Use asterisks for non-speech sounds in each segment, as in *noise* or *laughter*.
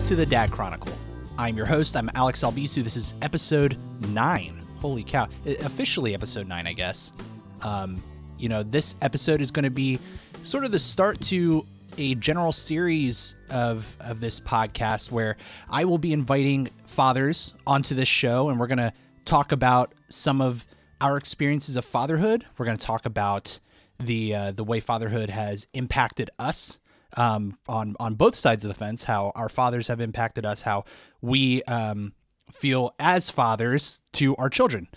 Back to the Dad Chronicle. I'm your host. I'm Alex Albisu. This is episode nine. Holy cow! Officially episode nine, I guess. Um, you know, this episode is going to be sort of the start to a general series of of this podcast where I will be inviting fathers onto this show, and we're going to talk about some of our experiences of fatherhood. We're going to talk about the uh, the way fatherhood has impacted us um, on on both sides of the fence. How our fathers have impacted us. How we um, feel as fathers to our children,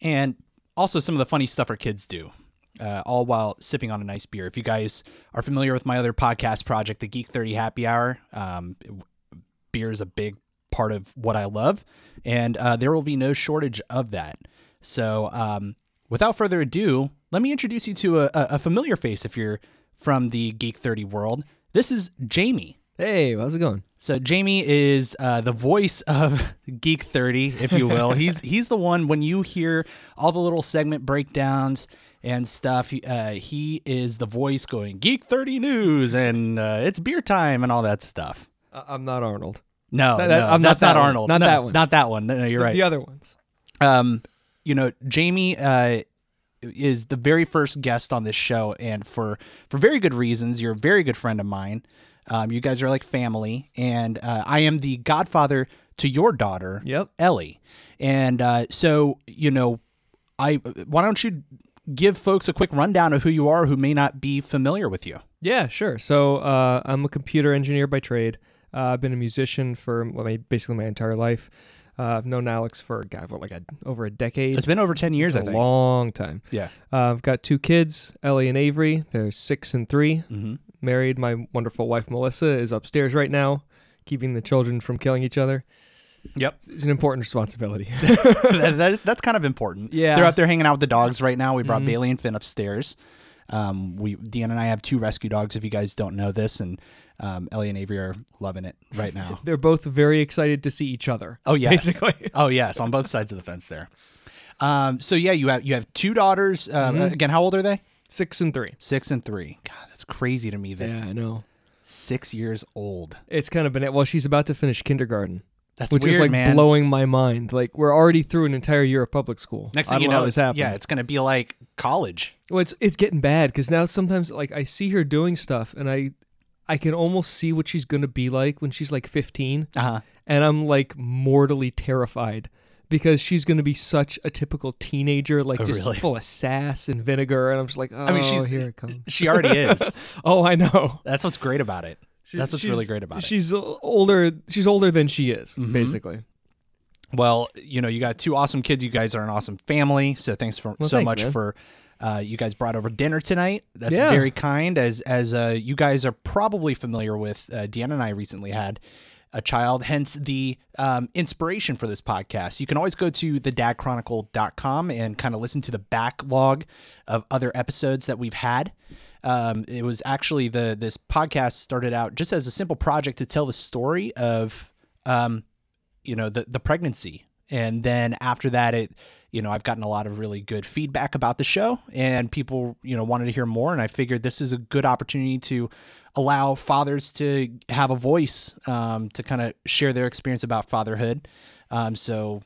and also some of the funny stuff our kids do. Uh, all while sipping on a nice beer. If you guys are familiar with my other podcast project, the Geek 30 Happy Hour, um, beer is a big part of what I love, and uh, there will be no shortage of that. So, um, without further ado, let me introduce you to a, a a familiar face if you're from the Geek 30 world. This is Jamie. Hey, how's it going? So Jamie is uh, the voice of *laughs* Geek 30, if you will. he's *laughs* he's the one when you hear all the little segment breakdowns and stuff. he- Uh, he is the voice going Geek 30 news and uh, it's beer time and all that stuff. I'm not Arnold. No, That- that- no, I'm not that's not that one. Arnold. Not No, that one. Not that one. No, no, you're The- right. The other ones. um, you know, Jamie uh, is the very first guest on this show, and for for very good reasons. You're a very good friend of mine. Um, you guys are like family, and uh, I am the godfather to your daughter, Yep. Ellie. And uh, so, you know, I why don't you give folks a quick rundown of who you are, who may not be familiar with you? Yeah, sure. So uh, I'm a computer engineer by trade. Uh, I've been a musician for basically my entire life. Uh, I've known Alex for God, what, like a, over a decade. It's been over ten years, I a think. long time. yeah. Uh, I've got two kids, Ellie and Avery. They're six and 3 hmm Married. My wonderful wife Melissa is upstairs right now, keeping the children from killing each other. Yep. It's an important responsibility. *laughs* that, that is, that's kind of important. Yeah. They're out there hanging out with the dogs right now. We brought Mhm. Bailey and Finn upstairs. Um, we Deanna and I have two rescue dogs. If you guys don't know this, and um, Ellie and Avery are loving it right now. *laughs* They're both very excited to see each other. Oh yes, Basically. *laughs* oh yes, on both sides of the fence there. Um, so yeah, you have you have two daughters. Um, Mhm. Again, how old are they? Six and three. Six and three. God, that's crazy to me. That Yeah, I know. six years old. It's kind of been well. She's about to finish kindergarten, That's which weird, is like man. blowing my mind. Like we're already through an entire year of public school. Next thing you don't how know, this it's, happened. yeah, it's gonna be like college. Well, it's it's getting bad because now sometimes like I see her doing stuff and I I can almost see what she's gonna be like when she's like 15, Uh huh. and I'm like mortally terrified because she's gonna be such a typical teenager, like Oh, just really? full of sass and vinegar, and I'm just like, oh, mean, she's- here it comes. She already is. *laughs* oh, I know. That's what's great about it. That's what's really great about it. She's older. She's older than she is, Mhm. basically. Well, you know, you got two awesome kids. You guys are an awesome family. So thanks for Well, so thanks, much man. for uh, you guys brought over dinner tonight. That's Yeah. very kind. As as uh, you guys are probably familiar with, uh, Deanna and I recently had a child, hence the um, inspiration for this podcast. You can always go to thedadchronicle.com and kind of listen to the backlog of other episodes that we've had. Um, it was actually the this podcast started out just as a simple project to tell the story of um, you know the the pregnancy and then after that it you know i've gotten a lot of really good feedback about the show and people you know wanted to hear more and i figured this is a good opportunity to allow fathers to have a voice um, to kind of share their experience about fatherhood um, so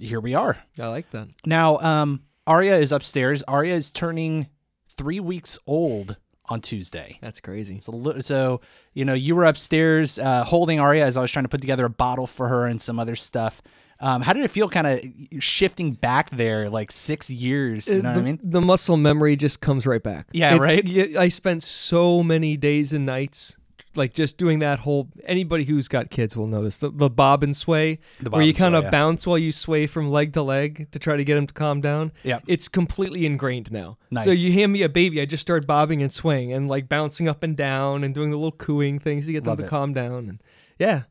here we are I like that. now um, aria is upstairs aria is turning three weeks old on tuesday That's crazy. a little, so you know you were upstairs uh, holding Aria as I was trying to put together a bottle for her and some other stuff. Um, how did it feel, kind of shifting back there, like six years? You know Uh, the, what I mean? the muscle memory just comes right back. Yeah, right? I spent so many days and nights like just doing that whole. Anybody who's got kids will know this. The, the bob and sway, The where you kind of yeah. bounce while you sway from leg to leg to try to get them to calm down. yeah It's completely ingrained now. So you hand me a baby, I just start bobbing and swaying and like bouncing up and down and doing the little cooing things to get them Love to it. calm down. And yeah,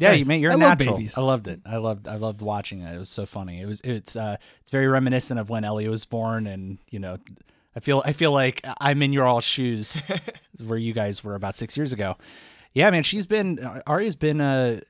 Yeah, Nice. you man, you're I a natural. babies. I loved it. I loved. I loved watching it. It was so funny. It was. It's. Uh. It's very reminiscent of when Ellie was born, and you know, I feel. I feel like I'm in your all shoes, *laughs* where you guys were about six years ago. Yeah, man. She's been. Aria's been uh,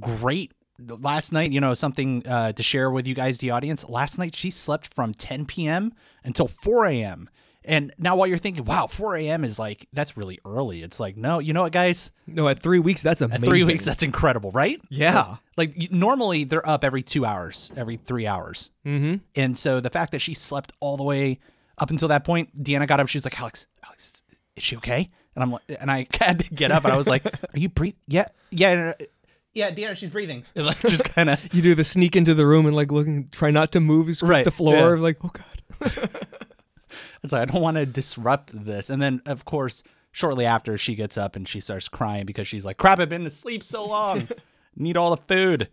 great. Last night, you know, something uh, to share with you guys, the audience. Last night, she slept from 10 p.m. until 4 a.m. And now while you're thinking, wow, 4 a.m. is like that's really early. It's like, no, you know what, guys? No, at three weeks, that's amazing. At three weeks, that's incredible, right? yeah. Like y- normally they're up every two hours, every three hours. Mm-hmm. And so the fact that she slept all the way up until that point, Deanna got up. She was like, Alex, Alex, is, is she okay? And I'm like, and I *laughs* had to get up, and I was like, Are you breathing? Yeah, yeah, no, yeah, Deanna, she's breathing. And *laughs* like just kind of *laughs* You do the sneak into the room and like looking, try not to move, scrape Right, the floor. yeah. Like, oh god. It's like I don't want to disrupt this. And then of course, shortly after she gets up and she starts crying because she's like, "Crap, I've been asleep so long. *laughs* Need all the food."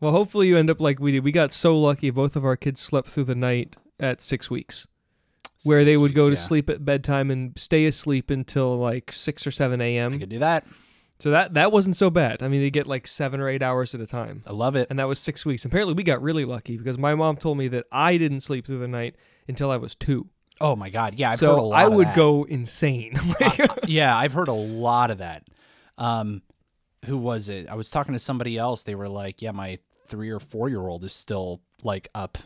Well, hopefully you end up like we did. We got so lucky. Both of our kids slept through the night at six weeks, where they Six would go to yeah. sleep at bedtime and stay asleep until like six or seven I a.m. could do that. So that that wasn't so bad. I mean, they get like seven or eight hours at a time, I love it. and that was six weeks. Apparently, we got really lucky because my mom told me that I didn't sleep through the night until I was two. Oh my god, yeah, I've heard a so lot. I would go insane. *laughs* yeah, I've heard a lot of that. Um, who was it? I was talking to somebody else. They were like, "Yeah, my three or four year old is still like up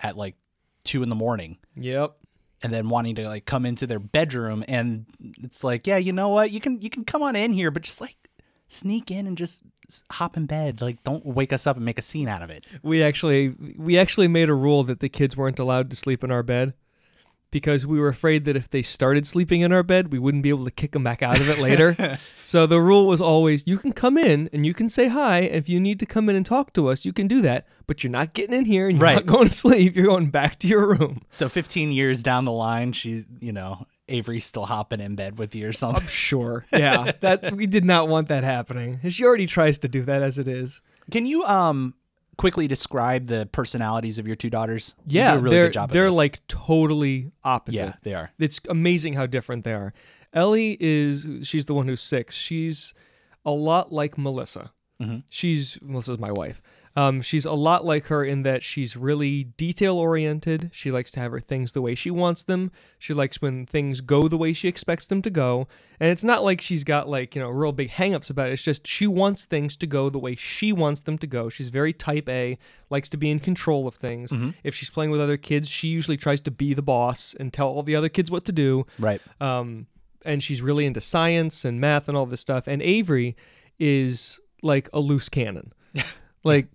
at like two in the morning." yep. and then wanting to like come into their bedroom and it's like yeah you know what you can you can come on in here but just like sneak in and just hop in bed like don't wake us up and make a scene out of it We actually we actually made a rule that the kids weren't allowed to sleep in our bed because we were afraid that if they started sleeping in our bed, we wouldn't be able to kick them back out of it later. *laughs* so the rule was always you can come in and you can say hi. And if you need to come in and talk to us, you can do that, but you're not getting in here and you're Right. not going to sleep. You're going back to your room. so 15 years down the line she you know avery's still hopping in bed with you or something I'm Sure. Yeah. That we did not want that happening. She already tries to do that as it is. can you um quickly describe the personalities of your two daughters Yeah, really they're they're like totally opposite. yeah they are it's amazing how different they are. Ellie is she's the one who's six. She's a lot like Melissa. Mhm. She's Melissa's my wife. Um, she's a lot like her in that she's really detail oriented. She likes to have her things the way she wants them. She likes when things go the way she expects them to go. And it's not like she's got like, you know, real big hangups about it. It's just she wants things to go the way she wants them to go. She's very type A, likes to be in control of things. If she's playing with other kids, she usually tries to be the boss and tell all the other kids what to do right um, and she's really into science and math and all this stuff. And Avery is like a loose cannon, *laughs* like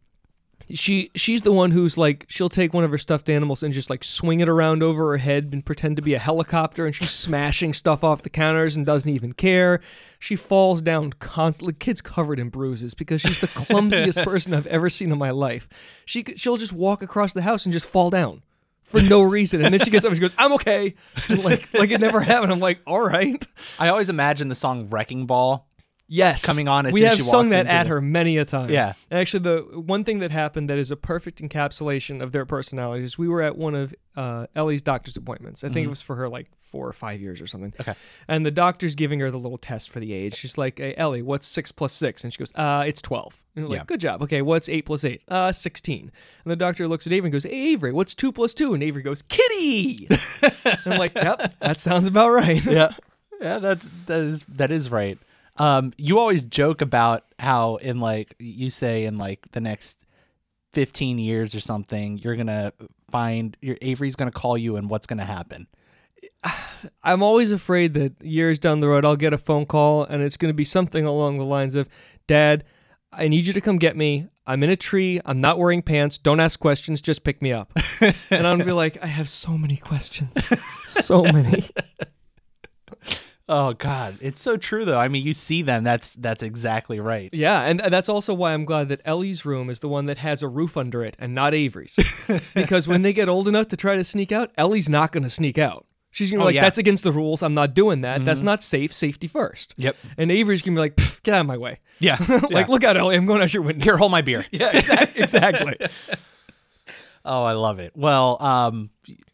she she's the one who's like she'll take one of her stuffed animals and just like swing it around over her head and pretend to be a helicopter, and she's smashing stuff off the counters and doesn't even care. She falls down constantly. Kid's covered in bruises because she's the clumsiest *laughs* person I've ever seen in my life. She she'll just walk across the house and just fall down for no reason. And then she gets up and she goes, I'm okay. *laughs* like like it never happened. I'm like, all right. i always imagine the song wrecking ball Yes. Coming on as we have she sung that at the- her many a time. Yeah. And actually the one thing that happened that is a perfect encapsulation of their personalities, we were at one of uh, Ellie's doctor's appointments. I think it was for her like four or five years or something. Okay. And the doctor's giving her the little test for the age. She's like, hey, Ellie, what's six plus six? And she goes, uh, it's 12. And like, Yeah. good job. Okay, what's eight plus eight? Uh, 16. And the doctor looks at Avery and goes, hey, Avery, what's two plus two? And Avery goes, kitty. *laughs* and I'm like, yep, that sounds about right. yeah *laughs* yeah that's that is that is right um you always joke about how in like you say in like the next 15 years or something you're gonna find your avery's gonna call you and what's gonna happen *sighs* I'm always afraid that years down the road I'll get a phone call and it's going to be something along the lines of, "Dad, I need you to come get me. I'm in a tree. I'm not wearing pants. Don't ask questions. Just pick me up." *laughs* and I'm gonna be like, "I have so many questions, *laughs* so many." *laughs* oh god it's so true though i mean you see them that's that's exactly right Yeah, and that's also why I'm glad that Ellie's room is the one that has a roof under it and not Avery's, *laughs* because when they get old enough to try to sneak out, Ellie's not going to sneak out. She's gonna be Oh, like, yeah. "That's against the rules. I'm not doing that. That's not safe. Safety first. yep And Avery's gonna be like, "Get out of my way." yeah *laughs* like, Yeah. look out, Ellie. I'm going out your window. here hold my beer *laughs* Yeah, exactly. exactly. Oh, I love it. Well, um,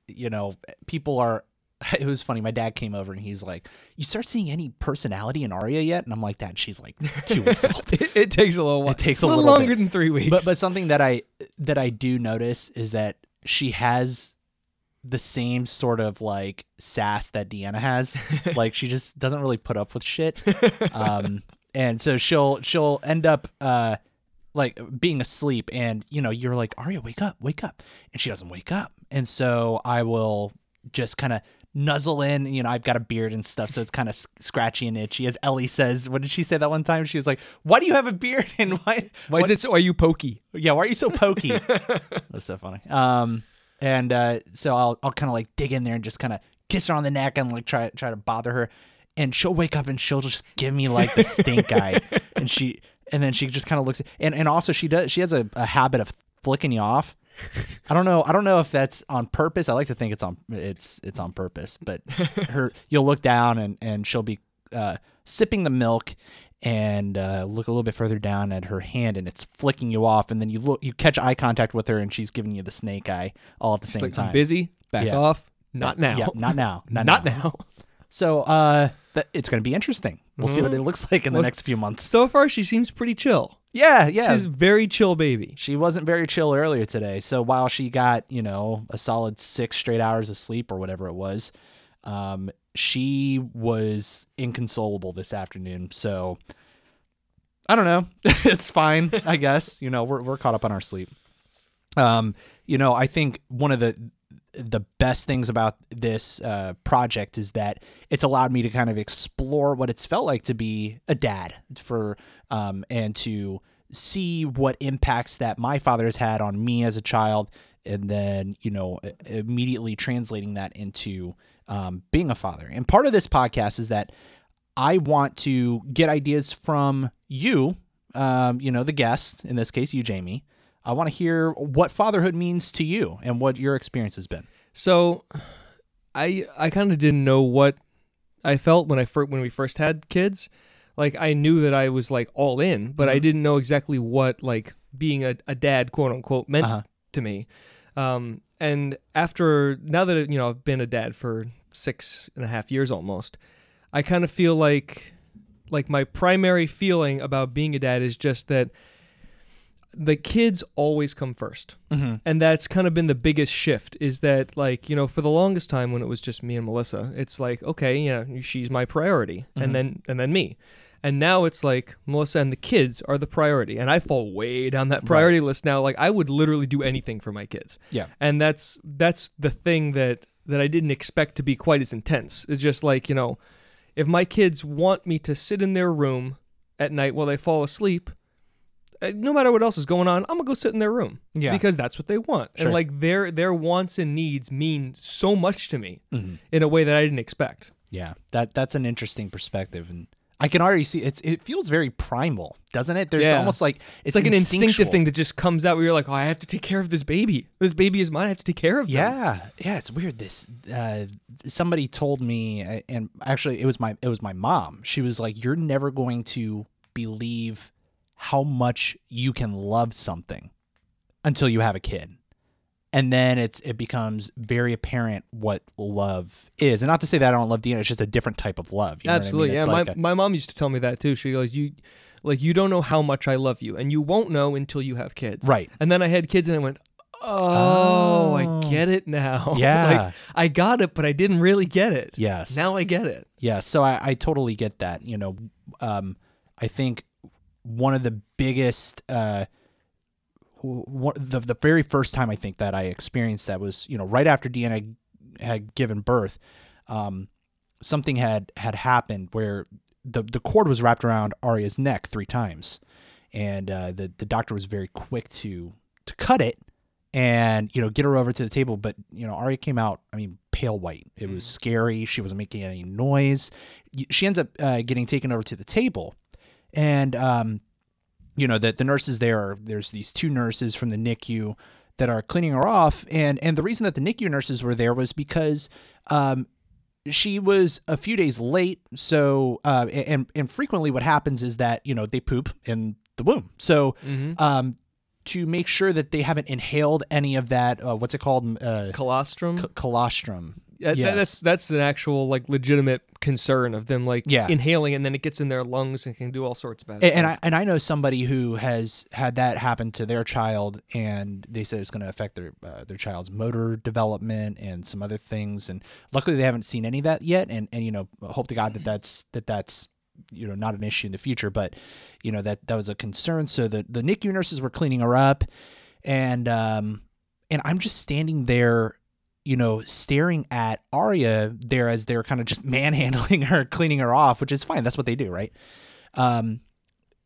you know, people are. *laughs* It was funny. My dad came over and he's like, "You start seeing any personality in Arya yet?" And I'm like, "Dad, she's like two weeks old." *laughs* it, it takes a little while. It takes a little, little longer bit. than three weeks. But but something that I that I do notice is that she has the same sort of like sass that Deanna has. *laughs* like she just doesn't really put up with shit. Um, and so she'll she'll end up uh like being asleep and you know you're like Arya wake up wake up and she doesn't wake up and so I will just kind of nuzzle in. You know, I've got a beard and stuff, so it's kind of scratchy and itchy. As Ellie says, what did she say that one time? She was like, "Why do you have a beard *laughs* and why? Why is it so? Are you pokey? Yeah, why are you so pokey?" *laughs* That's so funny. Um, and uh, so I'll I'll kind of like dig in there and just kind of kiss her on the neck and like try try to bother her, and she'll wake up and she'll just give me like the stink *laughs* eye, and she and then she just kind of looks and and also she does she has a, a habit of flicking you off. I don't know. I don't know if that's on purpose. I like to think it's on it's it's on purpose. But *laughs* her, you'll look down and and she'll be uh, sipping the milk and uh, look a little bit further down at her hand and it's flicking you off. And then you look, you catch eye contact with her and she's giving you the snake eye all at the It's same like time. I'm busy. Back Yeah. off. Not now. Yeah, not now. *laughs* Not, Not now. now. So uh, that, it's going to be interesting. We'll see what Mhm. it looks like in the Well, next few months. So far, she seems pretty chill. Yeah, yeah. She's a very chill baby. she wasn't very chill earlier today. So while she got, you know, a solid six straight hours of sleep or whatever it was, um, she was inconsolable this afternoon. So I don't know. *laughs* it's fine, I guess. You know, we're we're caught up on our sleep. Um, you know, I think one of the the best things about this uh, project is that it's allowed me to kind of explore what it's felt like to be a dad for um, and to see what impacts that my father has had on me as a child and then you know immediately translating that into um, being a father. And part of this podcast is that i want to get ideas from you um, you know the guest in this case you jamie i want to hear what fatherhood means to you and what your experience has been So, I I kind of didn't know what I felt when I fir- when we first had kids. Like I knew that I was like all in, but I Mm-hmm. didn't know exactly what like being a, a dad, quote unquote, meant Uh-huh. to me. Um, and after now that you know I've been a dad for six and a half years almost, I kind of feel like like my primary feeling about being a dad is just that the kids always come 1st mm-hmm. and that's kind of been the biggest shift is that like you know for the longest time when it was just me and melissa it's like okay yeah she's my priority Mhm. and then and then me. And now it's like melissa and the kids are the priority and i fall way down that priority list now. Like i would literally do anything for my kids. Yeah. And that's that's the thing that that i didn't expect to be quite as intense. It's just like you know if my kids want me to sit in their room at night while they fall asleep no matter what else is going on i'm gonna go sit in their room Yeah. because that's what they want Sure. and like their their wants and needs mean so much to me mm-hmm. in a way that i didn't expect Yeah, that that's an interesting perspective, and I can already see it's. It feels very primal, doesn't it? There's Yeah. almost like it's, it's like an instinctive thing that just comes out where you're like oh i have to take care of this baby this baby is mine i have to take care of them. Yeah, yeah, it's weird. This uh, somebody told me, uh, and actually, it was my it was my mom. She was like, "You're never going to believe how much you can love something until you have a kid." And then it's it becomes very apparent what love is, and not to say that I don't love Deanna. It's just a different type of love. You know what I mean? Absolutely. It's Yeah, like my, a- my mom used to tell me that too. She goes, "You like you don't know how much I love you and you won't know until you have kids." right. And then I had kids and I went, "Oh, Oh. I get it now." *laughs* Yeah. like I got it, but I didn't really get it. Yes. Now I get it. Yeah, so I, I totally get that. You know, um, I think one of the biggest, uh, one, the the very first time I think that I experienced that was you know right after Deanna had given birth, um, something had had happened where the the cord was wrapped around Arya's neck three times, and uh, the the doctor was very quick to to cut it and you know get her over to the table. But you know Arya came out I mean pale white. It was scary. She wasn't making any noise. She ends up uh, getting taken over to the table and um you know that the nurses there are there's these two nurses from the NICU that are cleaning her off and and the reason that the NICU nurses were there was because um she was a few days late so uh and and frequently what happens is that you know they poop in the womb so Mm-hmm. um, to make sure that they haven't inhaled any of that. Uh, what's it called? Uh, Colostrum. c- colostrum. Yes. that's that's an actual like legitimate concern of them like Yeah. inhaling and then it gets in their lungs and can do all sorts of bad And, and. I and I know somebody who has had that happen to their child, and they said it's going to affect their uh, their child's motor development and some other things. And luckily, they haven't seen any of that yet. And and you know, hope to God that that's that that's you know not an issue in the future. But you know that that was a concern. So the the NICU nurses were cleaning her up, and um and I'm just standing there you know, staring at Arya there as they're kind of just *laughs* manhandling her, cleaning her off, which is fine. That's what they do, right? Um,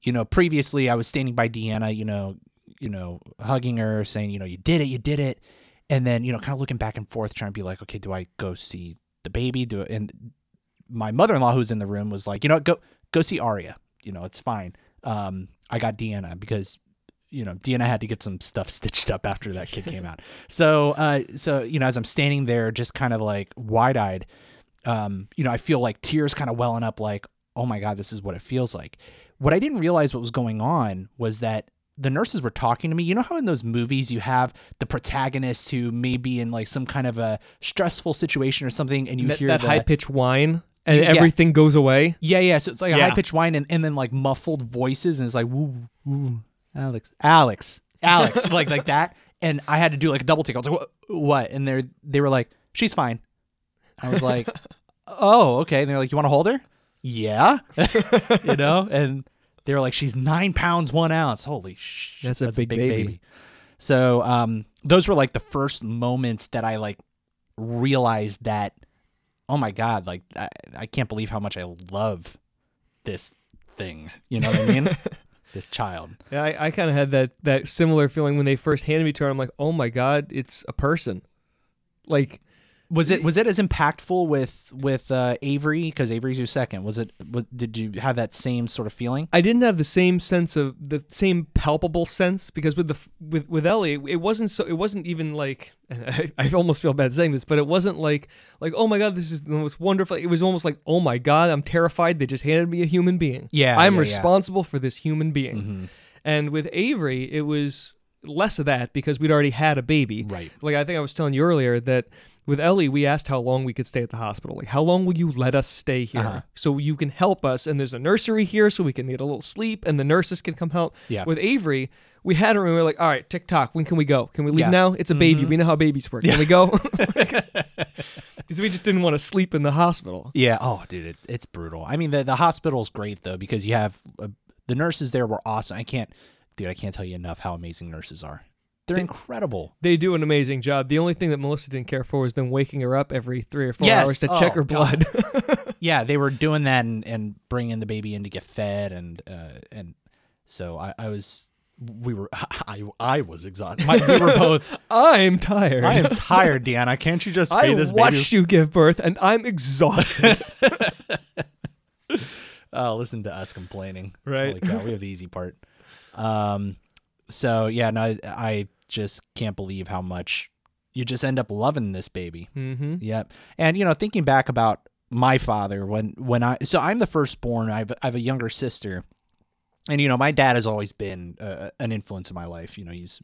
you know, previously I was standing by Deanna, you know, you know, hugging her, saying, you know, you did it, you did it, and then you know, kind of looking back and forth, trying to be like, okay, do I go see the baby? Do it? And my mother-in-law, who's in the room, was like, you know, what, go go see Arya. You know, it's fine. Um, I got Deanna because you know, Deanna had to get some stuff *laughs* stitched up after that kid came out. So, uh, so you know, as I'm standing there, just kind of like wide eyed, um, you know, I feel like tears kind of welling up, like, oh my god, this is what it feels like. What I didn't realize what was going on was that the nurses were talking to me. You know how in those movies you have the protagonist who may be in like some kind of a stressful situation or something, and you that, hear that high pitched whine and Yeah. everything goes away. yeah, yeah. So it's like a high pitched whine and, and then like muffled voices, and it's like woo, woo, Alex, Alex, Alex, *laughs* like like that. And I had to do like a double take. I was like, what? what? And they they were like, she's fine. I was like, *laughs* oh, okay. And they're like, you want to hold her? Yeah, *laughs* you know. And they were like, she's nine pounds one ounce. Holy shit, That's a big baby. So um, those were like the first moments that I like realized that, oh my god, like I, I can't believe how much I love this thing. You know what I mean? This child. Yeah, I, I kind of had that that similar feeling when they first handed me to her. I'm like, oh my god, it's a person. Like, Was it was it as impactful with with uh, Avery because Avery's your second? Was it? Was, did you have that same sort of feeling? I didn't have the same sense of the same palpable sense because with the with with Ellie, it wasn't so. It wasn't even like and I, *laughs* I almost feel bad saying this, but it wasn't like like oh my god, this is the most wonderful. It was almost like oh my god, I'm terrified. They just handed me a human being. Yeah, I'm yeah, yeah. responsible for this human being. Mm-hmm. And with Avery, it was less of that because we'd already had a baby. Right. Like I think I was telling you earlier that with Ellie, we asked how long we could stay at the hospital. Like, how long will you let us stay here Uh-huh. so you can help us? And there's a nursery here so we can get a little sleep and the nurses can come help. Yeah. With Avery, we had her and we were like, all right, tick tock, when can we go? Can we leave Yeah. Mm-hmm. now? It's a baby. We know how babies work. Can we go? *laughs* *laughs* Because we just didn't want to sleep in the hospital. Yeah. Oh, dude, it, it's brutal. I mean, the the hospital's great though because you have uh, the nurses there were awesome. I can't, dude, I can't tell you enough how amazing nurses are. They're incredible. They do an amazing job. The only thing that Melissa didn't care for was them waking her up every three or four Yes. hours to Oh, check her blood. *laughs* Yeah, they were doing that and, and bringing the baby in to get fed and uh, and so I, I was we were *laughs* I I was exhausted. My, we were both. *laughs* I'm tired. I am tired, Deanna. Can't you just I this watched you give birth and I'm exhausted. Oh, listen to us complaining. Right. Holy cow, we have the easy part. Um. So yeah, no, I, I just can't believe how much you just end up loving this baby. mm-hmm. Yep. And you know, thinking back about my father when when I so I'm the firstborn. I have, I have a younger sister, and you know, my dad has always been uh, an influence in my life. You know, he's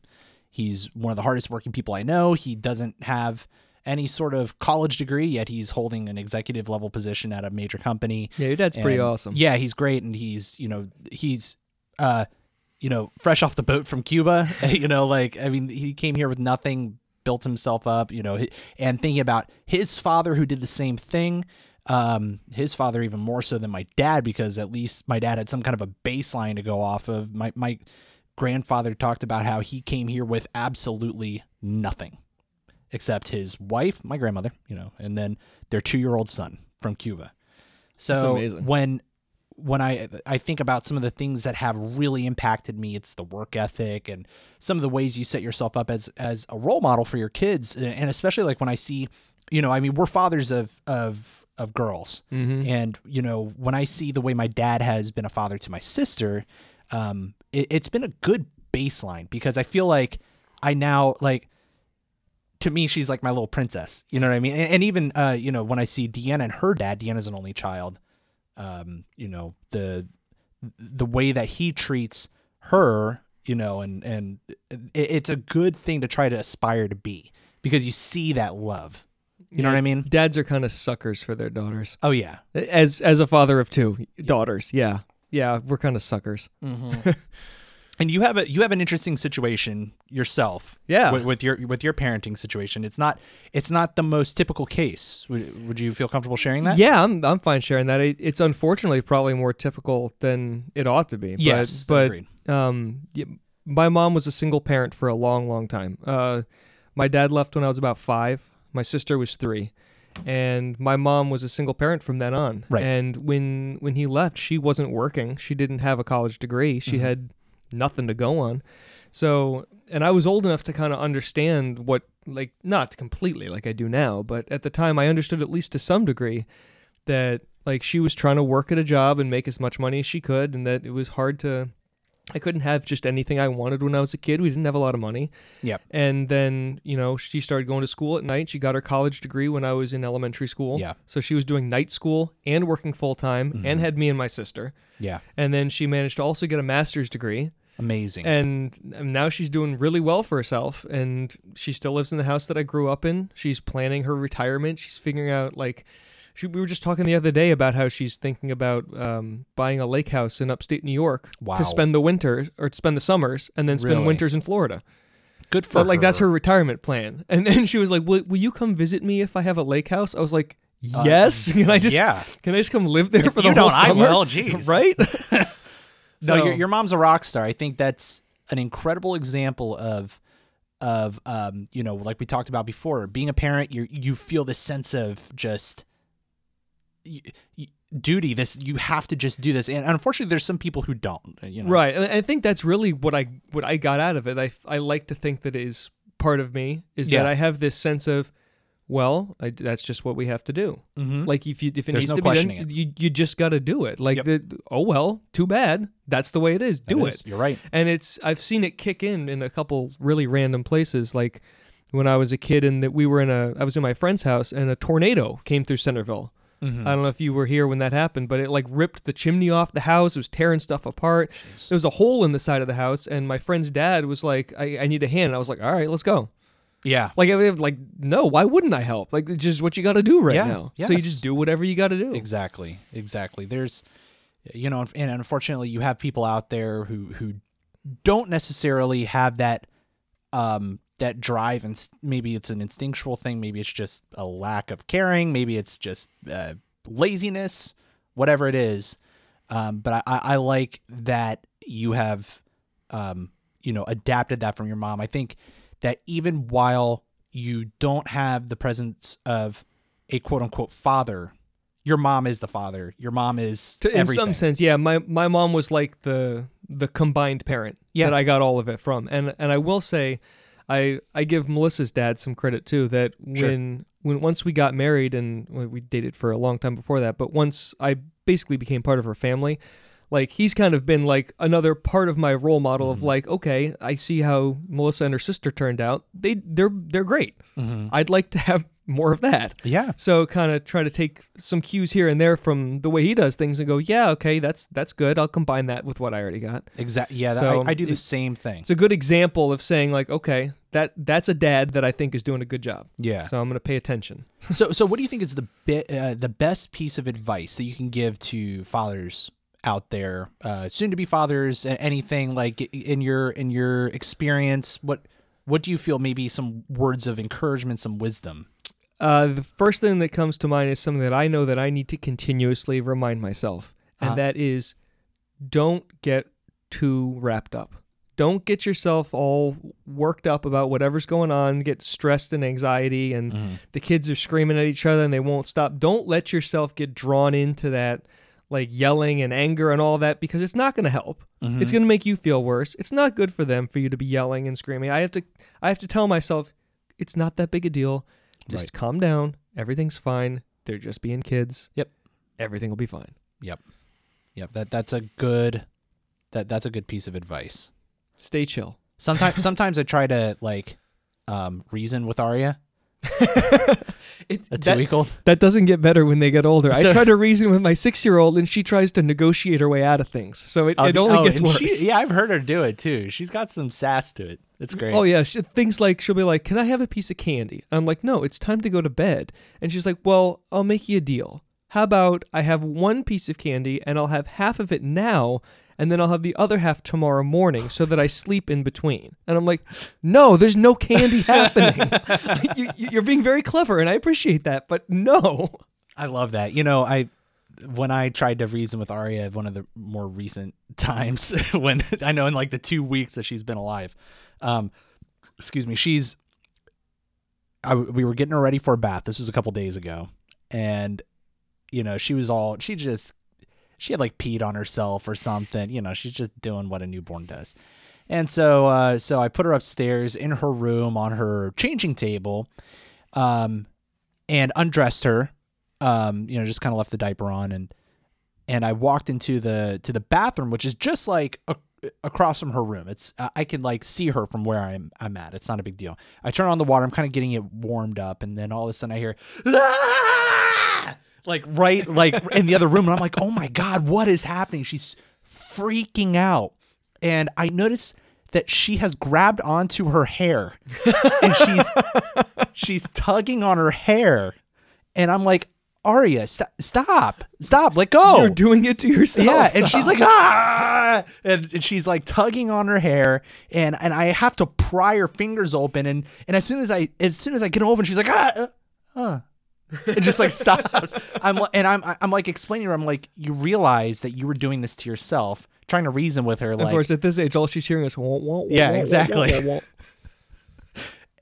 he's one of the hardest working people I know. He doesn't have any sort of college degree yet he's holding an executive level position at a major company Yeah, your dad's pretty awesome. Yeah, he's great, and he's you know he's uh you know fresh off the boat from Cuba. *laughs* you know, like I mean, he came here with nothing, built himself up. You know, and thinking about his father who did the same thing. Um, his father even more so than my dad because at least my dad had some kind of a baseline to go off of. My my grandfather talked about how he came here with absolutely nothing except his wife, my grandmother, you know, and then their two year old son from Cuba. So when when I I think about some of the things that have really impacted me, it's the work ethic and some of the ways you set yourself up as as a role model for your kids, and especially like when I see, you know, I mean, we're fathers of of of girls, Mm-hmm. and you know, when I see the way my dad has been a father to my sister, um, it, it's been a good baseline because I feel like I now like to me she's like my little princess. You know what i mean? And, and even uh you know when i see deanna and her dad deanna's an only child um you know the the way that he treats her you know and and it, it's a good thing to try to aspire to be because you see that love. You know what i mean? Dads are kind of suckers for their daughters. oh yeah. As as a father of two daughters, yeah, yeah, we're kind of suckers. *laughs* and you have a you have an interesting situation yourself Yeah. with, with your with your parenting situation it's not it's not the most typical case would, would you feel comfortable sharing that Yeah, I'm I'm fine sharing that. It, it's unfortunately probably more typical than it ought to be. But, Yes, but agreed. um, y- my mom was a single parent for a long, long time. Uh, my dad left when I was about five My sister was three, and my mom was a single parent from then on. Right. And when when he left, she wasn't working. She didn't have a college degree. She Mhm. had nothing to go on. So, and I was old enough to kind of understand what, like, not completely like I do now, but at the time I understood at least to some degree that like she was trying to work at a job and make as much money as she could, and that it was hard to. I couldn't have just anything I wanted when I was a kid. We didn't have a lot of money. Yep. And then, you know, she started going to school at night. She got her college degree when I was in elementary school. Yeah. So she was doing night school and working full time Mhm. and had me and my sister. Yeah. And then she managed to also get a master's degree. Amazing. And now she's doing really well for herself. And she still lives in the house that I grew up in. She's planning her retirement. She's figuring out, like, she, we were just talking the other day about how she's thinking about um, buying a lake house in upstate New York Wow. to spend the winter or to spend the summers and then spend Really? winters in Florida. Good for But like that's her retirement plan. And and she was like, "Will, will you come visit me if I have a lake house?" I was like, Uh, "Yes." *laughs* can I just yeah. can I just come live there If for the you whole don't, I summer? will. Jeez. *laughs* right? *laughs* No, your, your mom's a rock star. I think that's an incredible example of of um, you know, like we talked about before, being a parent, you you feel this sense of just duty. This you have to just do this, and unfortunately, there's some people who don't. You know, Right. And I think that's really what I what I got out of it. I I like to think that is part of me is Yeah. that I have this sense of well, I, that's just what we have to do. Mm-hmm. Like if you if it There's needs no to be done, you you just got to do it. Like Yep. the oh well, too bad. That's the way it is. Do it. You're right. and it's I've seen it kick in in a couple really random places like when I was a kid and that we were in a I was in my friend's house and a tornado came through Centerville. Mhm. I don't know if you were here when that happened, but it like ripped the chimney off the house. It was tearing stuff apart. There was a hole in the side of the house, and my friend's dad was like, "I, I need a hand." And I was like, "All right, let's go." Yeah. Like, I mean, like, no, why wouldn't I help? Like, it's just what you got to do right Yeah, now. So you just do whatever you got to do. Exactly. Exactly. There's, you know, and unfortunately, you have people out there who who don't necessarily have that um that drive and maybe it's an instinctual thing maybe it's just a lack of caring maybe it's just uh, laziness whatever it is um but I, I I like that you have um you know adapted that from your mom i think that even while you don't have the presence of a quote unquote father your mom is the father your mom is To- in everything. some sense, yeah. My my mom was like the the combined parent Yeah. that I got all of it from, and and I will say, I I give Melissa's dad some credit too. That Sure. when when once we got married and we dated for a long time before that, but once I basically became part of her family. Like he's kind of been like another part of my role model Mm-hmm. of like, okay, I see how Melissa and her sister turned out. They they're they're great. Mhm. I'd like to have *laughs* more of that. yeah So kind of try to take some cues here and there from the way he does things and go, yeah, okay, that's that's good. I'll combine that with what I already got. exactly yeah that, So, I, I do the same thing It's a good example of saying like, okay, that that's a dad that I think is doing a good job. yeah So I'm gonna pay attention. So, so what do you think is the bit uh, the best piece of advice that you can give to fathers out there, uh, soon to be fathers, anything like in your in your experience? What what do you feel? Maybe some words of encouragement, some wisdom. Uh, the first thing that comes to mind is something that I know that I need to continuously remind myself, and Uh-huh. that is, don't get too wrapped up. Don't get yourself all worked up about whatever's going on, get stressed and anxiety, and the kids are screaming at each other and they won't stop. Don't let yourself get drawn into that, like yelling and anger and all that, because it's not going to help. Mm-hmm. It's going to make you feel worse. It's not good for them for you to be yelling and screaming. I have to, I have to tell myself, it's not that big a deal. Just Right. calm down. Everything's fine. They're just being kids. Yep. Everything will be fine. Yep, yep. That that's a good that that's a good piece of advice. Stay chill. Sometimes *laughs* sometimes I try to like um, reason with Arya, *laughs* It, a two that, week old. that doesn't get better when they get older. I try to reason with my six year old, and she tries to negotiate her way out of things. So it, it only oh, gets worse. Oh, yeah, I've heard her do it too. She's got some sass to it. It's great. Oh yeah, she, things like she'll be like, "Can I have a piece of candy?" I'm like, "No, it's time to go to bed." And she's like, "Well, I'll make you a deal. How about I have one piece of candy and I'll have half of it now, and then I'll have the other half tomorrow morning, so that I sleep in between." And I'm like, "No, there's no candy *laughs* happening. *laughs* you, you- you're being very clever, and I appreciate that, but no." I love that. You know, I when I tried to reason with Arya one of the more recent *laughs* times when I know in like the two weeks that she's been alive. Um excuse me, she's I, we were getting her ready for a bath. This was a couple days ago, and you know she was all she just she had like peed on herself or something. You know she's just doing what a newborn does. And so uh, so I put her upstairs in her room on her changing table, um, and undressed her. Um, you know, just kind of left the diaper on and and I walked into the to the bathroom, which is just like a, across from her room. It's I can like see her from where I'm I'm at. It's not a big deal. I turn on the water. I'm kind of getting it warmed up, and then all of a sudden I hear. "Ah!" Like right, like in the other room, and I'm like, "Oh my god, what is happening?" She's freaking out, and I notice that she has grabbed onto her hair, and she's she's tugging on her hair, and I'm like, Aria, st- stop, stop, let go. You're doing it to yourself. Yeah, and she's like ah, and, and she's like tugging on her hair, and and I have to pry her fingers open, and and as soon as I as soon as I get them open, she's like ah, uh, *laughs* It just like stops. I'm and I'm I'm like explaining to her. I'm like, you realize that you were doing this to yourself, trying to reason with her, Of like, course, at this age, all she's hearing is wah, wah, wah, Yeah, exactly. *laughs*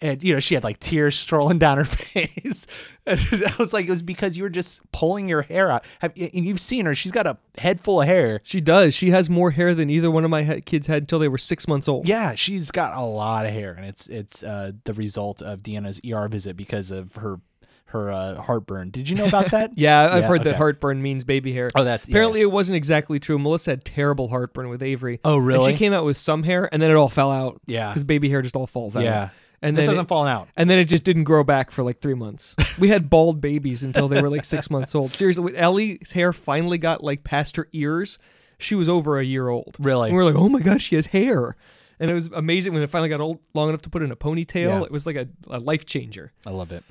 and you know she had like tears strolling down her *laughs* face. And I was like, it was because you were just pulling your hair out. Have, and you've seen her; she's got a head full of hair. She does. She has more hair than either one of my he- kids had until they were six months old. Yeah, she's got a lot of hair, and it's it's uh, the result of Deanna's ER visit because of her her uh, heartburn. Did you know about that? *laughs* Yeah, I've Yeah, heard okay. that heartburn means baby hair. Oh, that's yeah. Apparently, it wasn't exactly true. Melissa had terrible heartburn with Avery. Oh, And really? she came out with some hair, and then it all fell out. Yeah. because baby hair just all falls out. Yeah. and this then hasn't it, fallen out. and then it just didn't grow back for like three months. We had *laughs* bald babies until they were like six months old. Seriously, when Ellie's hair finally got like past her ears, she was over a year old. Really? And we were like, oh my gosh, she has hair. And it was amazing when it finally got old, long enough to put in a ponytail. Yeah. It was like a, a life changer. I love it.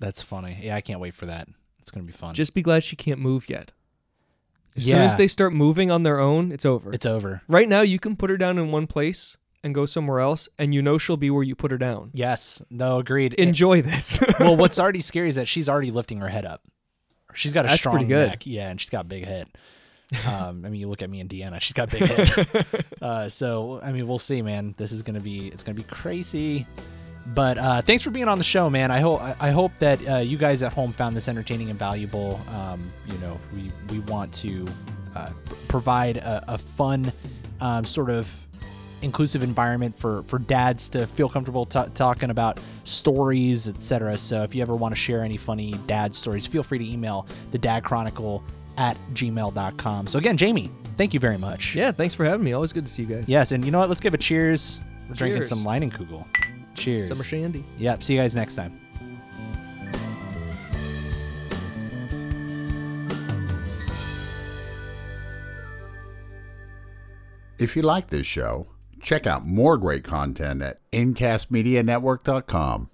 That's funny. Yeah, I can't wait for that. It's gonna be fun. Just be glad she can't move yet. As soon as they start moving on their own, it's over. it's over. right now, you can put her down in one place and go somewhere else, and you know she'll be where you put her down. Yes. No. Agreed. Enjoy this. *laughs* well, what's already scary is that she's already lifting her head up. She's got a That's strong neck. Yeah, and she's got a big head. Um, I mean, you look at me and Deanna; she's got big head. *laughs* uh, so, I mean, we'll see, man. This is gonna be it's gonna be crazy. But uh, thanks for being on the show, man. I hope I hope that uh, you guys at home found this entertaining and valuable. Um, you know, we we want to uh, p- provide a, a fun um, sort of inclusive environment for for dads to feel comfortable t- talking about stories etc so if you ever want to share any funny dad stories feel free to email the dad chronicle at gmail.com so again jamie thank you very much yeah, thanks for having me. Always good to see you guys. yes and you know what let's give a cheers we're drinking Cheers. some Leinenkugel. Cheers Summer Shandy. yep see you guys next time If you like this show, check out more great content at incastmedianetwork.com.